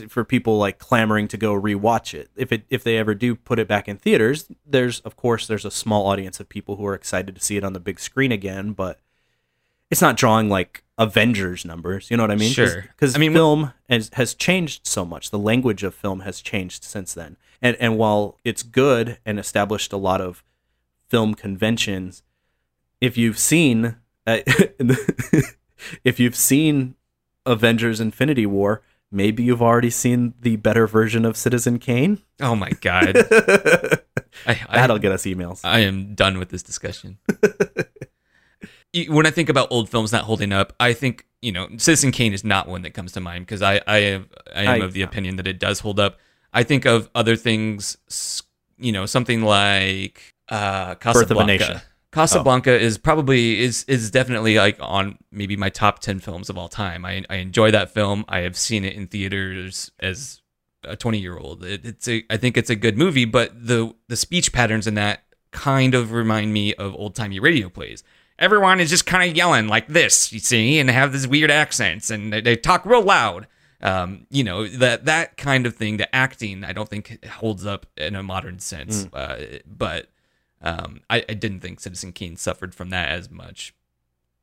for people like clamoring to go rewatch it. If it if they ever do put it back in theaters, there's of course there's a small audience of people who are excited to see it on the big screen again, but it's not drawing like Avengers numbers. You know what I mean? Sure. Because I mean, film has, has changed so much. The language of film has changed since then. And and while it's good and established a lot of film conventions, if you've seen uh, [LAUGHS] if you've seen Avengers Infinity War, maybe you've already seen the better version of Citizen Kane. Oh my god, [LAUGHS] I, I, That'll get us emails. I am done with this discussion. [LAUGHS] When I think about old films not holding up, I think you know Citizen Kane is not one that comes to mind because I I, have, I am I- of the opinion that it does hold up. I think of other things, you know, something like uh, Casablanca. of a Nation. Casablanca is probably is is definitely like on maybe my top ten films of all time. I I enjoy that film. I have seen it in theaters as a 20 year old. It, it's a I think it's a good movie, but the the speech patterns in that kind of remind me of old timey radio plays. Everyone is just kind of yelling like this, you see, and have these weird accents, and they, they talk real loud. Um, you know that that kind of thing. The acting, I don't think holds up in a modern sense. Uh, but um, I, I didn't think Citizen Kane suffered from that as much.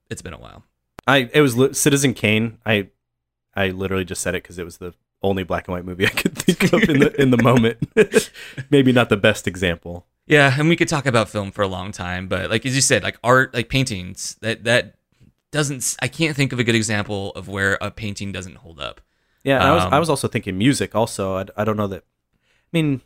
It's been a while. I it was li- Citizen Kane. I I literally just said it because it was the only black and white movie I could think of in the in the [LAUGHS] moment. [LAUGHS] Maybe not the best example. Yeah, and we could talk about film for a long time, but like as you said, like art, like paintings, that that doesn't. I can't think of a good example of where a painting doesn't hold up. Yeah, and I was Um, I was also thinking music. Also, I, I don't know that. I mean,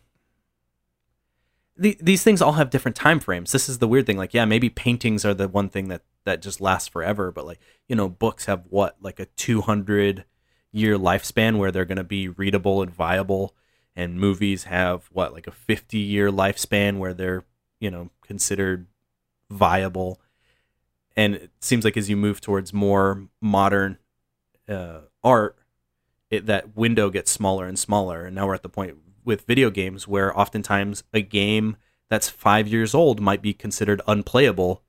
the, these things all have different time frames. This is the weird thing. Like, yeah, maybe paintings are the one thing that that just lasts forever. But like, you know, books have what like a two hundred year lifespan where they're going to be readable and viable, and movies have what like a fifty year lifespan where they're you know considered viable. And it seems like as you move towards more modern uh, art, it, that window gets smaller and smaller. And now we're at the point with video games where oftentimes a game that's five years old might be considered unplayable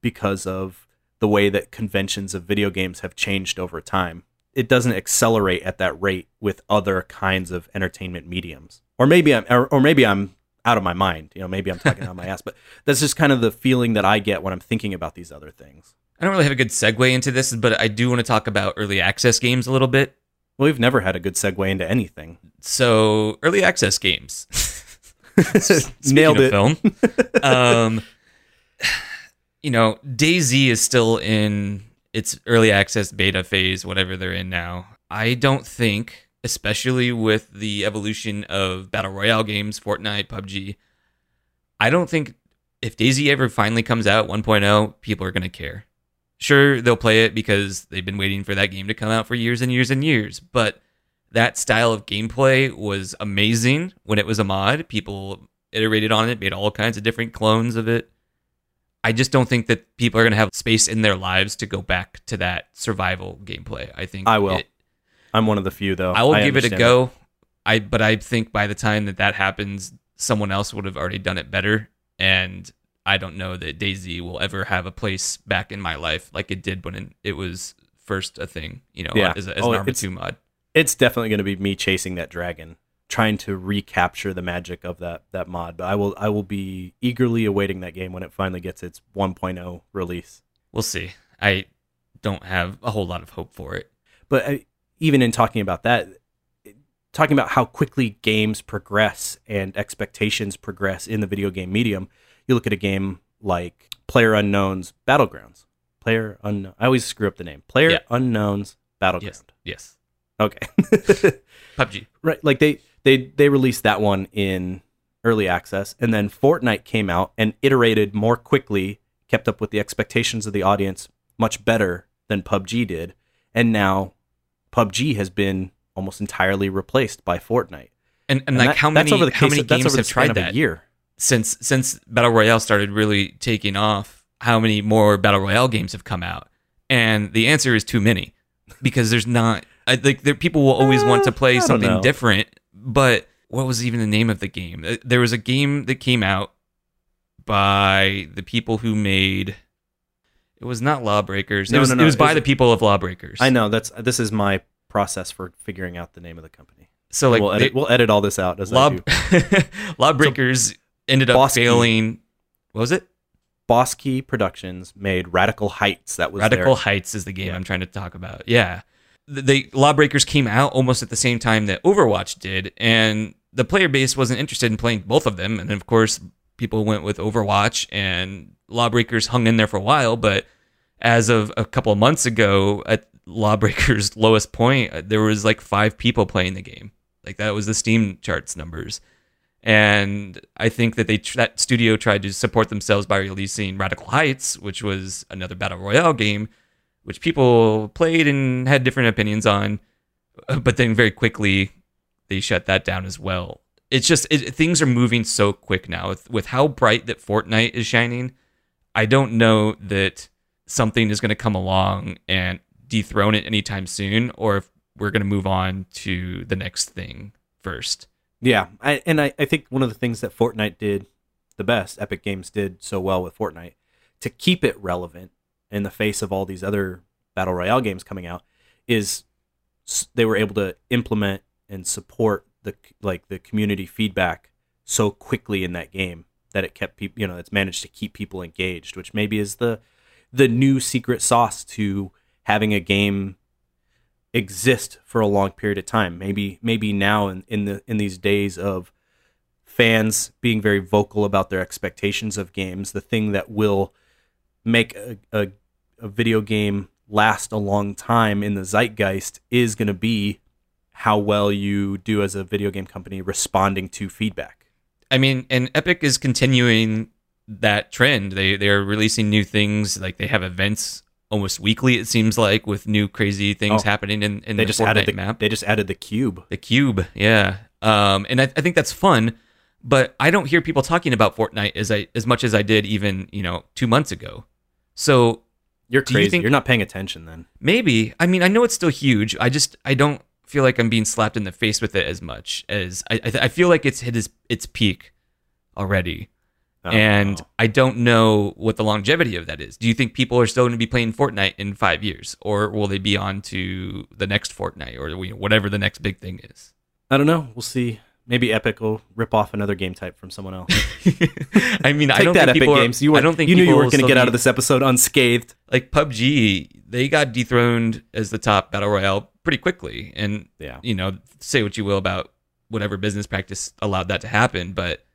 because of the way that conventions of video games have changed over time. It doesn't accelerate at that rate with other kinds of entertainment mediums. Or maybe I'm, or, or maybe I'm out of my mind. You know, maybe I'm talking out my [LAUGHS] ass, but that's just kind of the feeling that I get when I'm thinking about these other things. I don't really have a good segue into this, but I do want to talk about early access games a little bit. Well, we've never had a good segue into anything. So, early access games. [LAUGHS] Nailed it. Film. [LAUGHS] um, you know, DayZ is still in its early access beta phase, whatever they're in now. I don't think, especially with the evolution of battle royale games, Fortnite, PUBG, I don't think if DayZ ever finally comes out 1.0, people are going to care. Sure, they'll play it because they've been waiting for that game to come out for years and years and years, but that style of gameplay was amazing when it was a mod. People iterated on it, made all kinds of different clones of it. I just don't think that people are going to have space in their lives to go back to that survival gameplay. I think I will. it- I'm one of the few, though. I will give it a go. I but I think by the time that that happens, someone else would have already done it better, and I don't know that DayZ will ever have a place back in my life like it did when it was first a thing. You know, Yeah. as, a, as Oh, an Arma two mod. it's definitely going to be me chasing that dragon, trying to recapture the magic of that that mod. But I will I will be eagerly awaiting that game when it finally gets its 1.0 release. We'll see. I don't have a whole lot of hope for it. But I, even in talking about that, talking about how quickly games progress and expectations progress in the video game medium, you look at a game like Player Unknown's Battlegrounds. Player Unknown. I always screw up the name. Player Yeah. Unknown's Battleground. Yes. Yes. Okay. [LAUGHS] PUBG. right like they they they released that one in early access and then Fortnite came out and iterated more quickly kept up with the expectations of the audience much better than PUBG did and now PUBG has been almost entirely replaced by Fortnite And, and, And like that- how many how case many games have tried that year since since battle royale started really taking off? How many more battle royale games have come out? And the answer is too many because there's not I, like there people will always want to Uh, play something know. different. But what was even the name of the game? Uh, There was a game that came out by the people who made. It was not Lawbreakers. No, it was, no, no. It was by Is the people of Lawbreakers. I know that's this is my process for figuring out the name of the company So like we'll edit, they- we'll edit all this out as Law, [LAUGHS] Lawbreakers ended up Boss Key. failing. What was it? Boss Key Productions made Radical Heights that was Radical their- Heights is the game Yeah. I'm trying to talk about. Yeah. The, Lawbreakers came out almost at the same time that Overwatch did, and the player base wasn't interested in playing both of them. And of course, people went with Overwatch, and Lawbreakers hung in there for a while. But as of a couple of months ago, at Lawbreakers' [LAUGHS] lowest point, uh, there was like five people playing the game. Like that was the Steam charts numbers. And I think that they that studio tried to support themselves by releasing Radical Heights, which was another battle royale game, which people played and had different opinions on, uh, but then very quickly they shut that down as well. It's just it, things are moving so quick now with, with how bright that Fortnite is shining. I don't know that something is going to come along and dethrone it anytime soon, or if we're going to move on to the next thing first. Yeah, I, and I, I think one of the things that Fortnite did the best, Epic Games did so well with Fortnite, to keep it relevant in the face of all these other battle royale games coming out, is they were able to implement and support the like the community feedback so quickly in that game that it kept people, you know, it's managed to keep people engaged, which maybe is the the new secret sauce to having a game exist for a long period of time. Maybe maybe now in, in the in these days of fans being very vocal about their expectations of games, the thing that will make a, a, a video game last a long time in the zeitgeist is going to be how well you do as a video game company responding to feedback. I mean, and Epic is continuing that trend. They they're releasing new things. Like they have events almost weekly. It seems like with new crazy things Oh. happening in, in They the just Fortnite added the map. They just added the cube. The cube, yeah. Um, and I, I think that's fun, but I don't hear people talking about Fortnite as I as much as I did even you know two months ago. So You're Do you crazy. think- You're not paying attention then. maybe I mean I know it's still huge. I just I don't feel like I'm being slapped in the face with it as much as I I, I feel like it's hit its its peak already. Oh, and wow. I don't know what the longevity of that is. Do you think people are still going to be playing Fortnite in five years, or will they be on to the next Fortnite or whatever the next big thing is? I don't know. We'll see. Maybe Epic will rip off another game type from someone else. [LAUGHS] I mean, I Take don't that, think Epic people. Are, Games. You, were, I don't think you knew you weren't going to get still out of this episode unscathed. like PUBG. They got dethroned as the top battle royale pretty quickly, and Yeah. you know, say what you will about whatever business practice allowed that to happen, but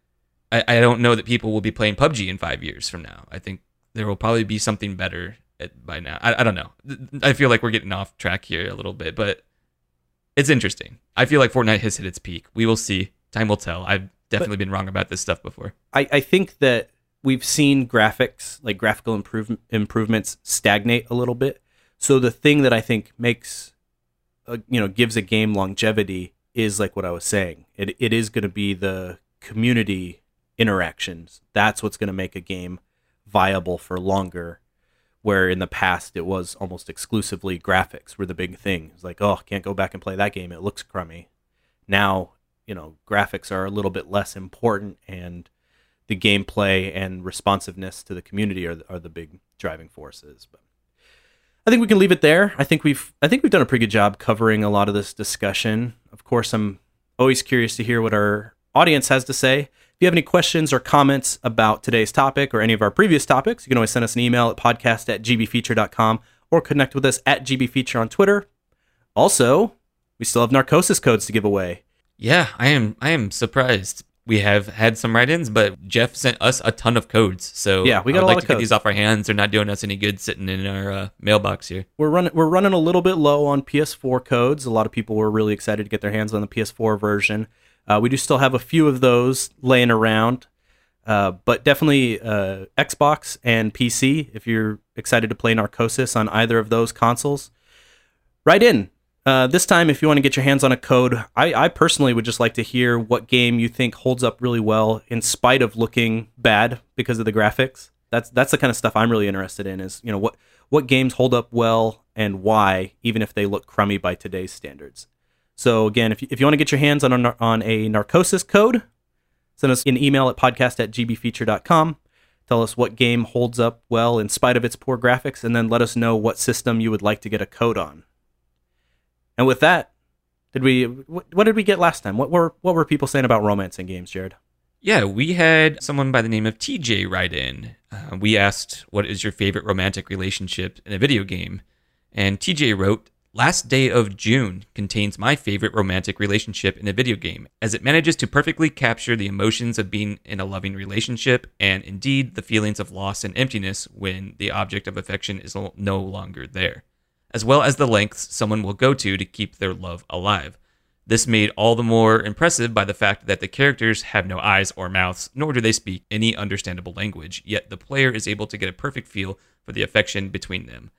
I, I don't know that people will be playing PUBG in five years from now. I think there will probably be something better at, by now. I, I don't know. I feel like we're getting off track here a little bit, but it's interesting. I feel like Fortnite has hit its peak. We will see. Time will tell. I've definitely been wrong about this stuff before. I, I think that we've seen graphics, like graphical improve, improvements, stagnate a little bit. So the thing that I think makes, a, you know, gives a game longevity is like what I was saying. It it is going to be the community interactions. That's what's going to make a game viable for longer. Where in the past it was almost exclusively graphics were the big thing. It's like, oh, can't go back and play that game. It looks crummy. Now, you know, graphics are a little bit less important and the gameplay and responsiveness to the community are, are the big driving forces. But I think we can leave it there. I think we've I think we've done a pretty good job covering a lot of this discussion. Of course, I'm always curious to hear what our audience has to say. If you have any questions or comments about today's topic or any of our previous topics, you can always send us an email at podcast at gbfeature.com or connect with us at gbfeature on Twitter. Also, we still have narcosis codes to give away. Yeah, I am. I am surprised. We have had some write-ins, but Jeff sent us a ton of codes. So Yeah, we got I would a lot like of to get codes. these off our hands. They're not doing us any good sitting in our uh, mailbox here. we're running we're running a little bit low on PS4 codes. A lot of people were really excited to get their hands on the PS4 version. Uh, we do still have a few of those laying around, uh, but definitely uh, Xbox and PC. If you're excited to play Narcosis on either of those consoles, write in. Uh, this time, if you want to get your hands on a code, I, I personally would just like to hear what game you think holds up really well in spite of looking bad because of the graphics. That's that's the kind of stuff I'm really interested in. Is you know what what games hold up well and why, even if they look crummy by today's standards. So again, if you, if you want to get your hands on a, on a narcosis code, send us an email at podcast at gbfeature.com. Tell us what game holds up well in spite of its poor graphics, and then let us know what system you would like to get a code on. And with that, did we what, what did we get last time? What were what were people saying about romance in games, Jared? Yeah, we had someone by the name of TJ write in. Uh, we asked, "What is your favorite romantic relationship in a video game?" And TJ wrote, "Last Day of June contains my favorite romantic relationship in a video game, as it manages to perfectly capture the emotions of being in a loving relationship, and indeed the feelings of loss and emptiness when the object of affection is no longer there, as well as the lengths someone will go to to keep their love alive." This made all the more impressive by the fact that the characters have no eyes or mouths, nor do they speak any understandable language, yet the player is able to get a perfect feel for the affection between them.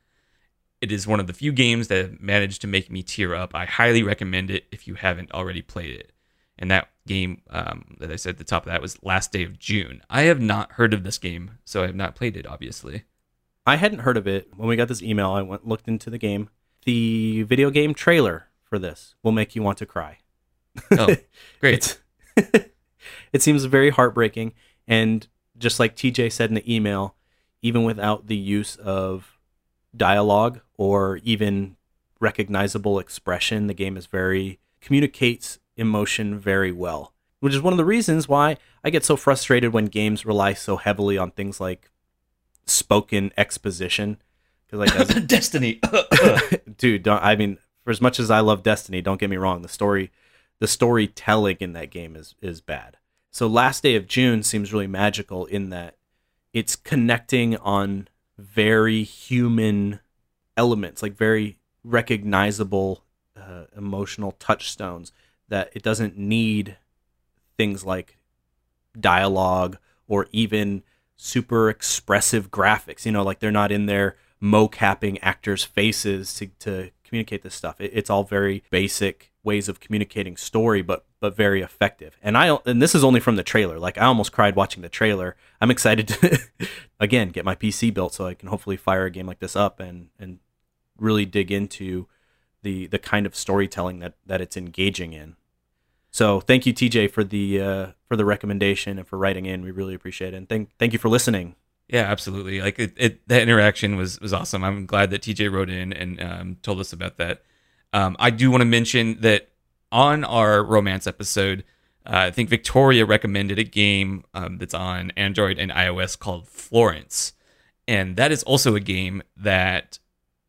It is one of the few games that have managed to make me tear up. I highly recommend it if you haven't already played it. And that game, um, that I said at the top of that, was Last Day of June. I have not heard of this game, so I have not played it, obviously. I hadn't heard of it when we got this email. I went looked into the game. The video game trailer for this will make you want to cry. Oh, [LAUGHS] great. [LAUGHS] It seems very heartbreaking, and just like TJ said in the email, even without the use of dialogue or even recognizable expression, the game is very communicates emotion very well, which is one of the reasons why I get so frustrated when games rely so heavily on things like spoken exposition. Because like as, [LAUGHS] Destiny. [LAUGHS] [LAUGHS] dude don't i mean for as much as i love destiny don't get me wrong the story the storytelling in that game is is bad So last day of June seems really magical in that it's connecting on very human elements, like very recognizable uh, emotional touchstones that it doesn't need things like dialogue or even super expressive graphics. You know, like they're not in there mocapping actors' faces to, to communicate this stuff. It, it's all very basic ways of communicating story, but but very effective. And I and this is only from the trailer. Like I almost cried watching the trailer. I'm excited to [LAUGHS] again get my PC built so I can hopefully fire a game like this up and and really dig into the the kind of storytelling that that it's engaging in. So thank you, TJ, for the uh, for the recommendation and for writing in. We really appreciate it. And thank thank you for listening. Yeah, absolutely. Like it, it that interaction was was awesome. I'm glad that TJ wrote in and um, told us about that. Um, I do want to mention that on our romance episode, uh, I think Victoria recommended a game um, that's on Android and iOS called Florence, and that is also a game that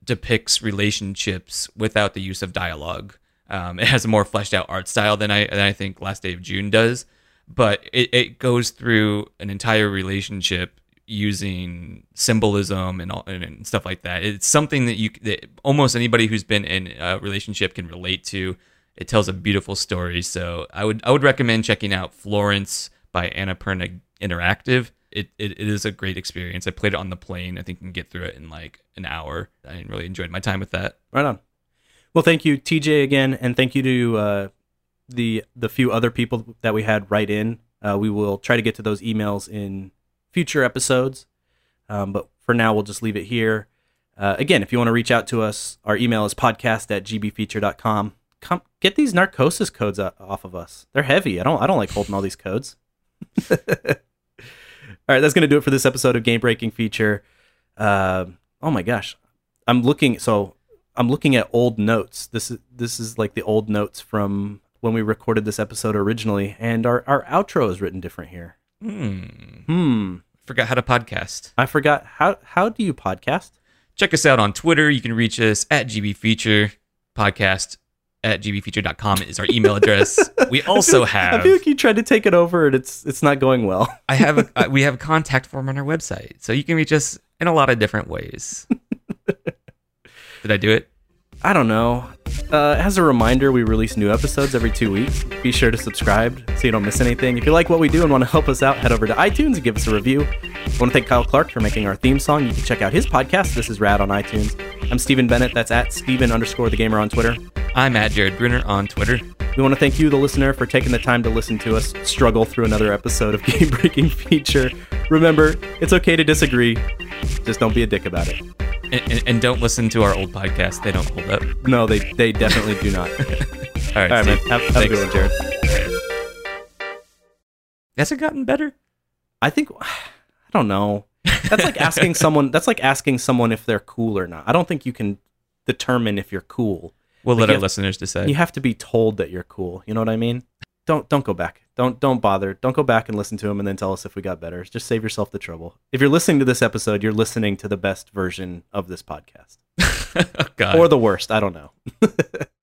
depicts relationships without the use of dialogue. Um, it has a more fleshed out art style than I than I think Last Day of June does, but it, it goes through an entire relationship using symbolism and, all, and stuff like that. It's something that you that almost anybody who's been in a relationship can relate to. It tells a beautiful story, so I would I would recommend checking out Florence by Annapurna Interactive. It, it, it is a great experience. I played it on the plane. I think you can get through it in like an hour. I really enjoyed my time with that. Right on. Well, thank you, TJ, again, and thank you to uh, the the few other people that we had write in. Uh, we will try to get to those emails in future episodes, um, but for now, we'll just leave it here. Uh, again, if you want to reach out to us, our email is podcast at gbfeature.com. Come get these narcosis codes off of us. They're heavy. I don't I don't like holding all these codes. [LAUGHS] all right, that's gonna do it for this episode of Game Breaking Feature. Uh, oh my gosh, I'm looking. So I'm looking at old notes. This is this is like the old notes from when we recorded this episode originally, and our our outro is written different here. Hmm. Hmm. Forgot how to podcast. I forgot how how do you podcast? Check us out on Twitter. You can reach us at GB Feature Podcast at gbfeature.com is our email address. we [LAUGHS] also have I feel like you tried to take it over and it's it's not going well. [LAUGHS] I have a uh, we have a [LAUGHS] contact form on our website, so you can reach us in a lot of different ways. Did I do it? I don't know. Uh, as a reminder, we release new episodes every two weeks. Be sure to subscribe so you don't miss anything. If you like what we do and want to help us out, head over to iTunes and give us a review. I want to thank Kyle Clark for making our theme song. You can check out his podcast. This is Rad on iTunes. I'm Stephen Bennett. That's at Stephen underscore the gamer on Twitter. I'm at Jared Brunner on Twitter. We want to thank you, the listener, for taking the time to listen to us struggle through another episode of [LAUGHS] Game Breaking Feature. Remember, it's okay to disagree. Just don't be a dick about it. And, and, and don't listen to our old podcast; they don't hold up. No, they they definitely do not. [LAUGHS] All right, All right, man. Have, have a good one, Jared. Has it gotten better? I think [SIGHS] I don't know. That's like asking [LAUGHS] someone. That's like asking someone if they're cool or not. I don't think you can determine if you're cool. We'll Like let our have- listeners decide. You have to be told that you're cool. You know what I mean? Don't don't go back. Don't don't bother. Don't go back and listen to them and then tell us if we got better. Just save yourself the trouble. If you're listening to this episode, you're listening to the best version of this podcast [LAUGHS] oh, God. or the worst. I don't know. [LAUGHS]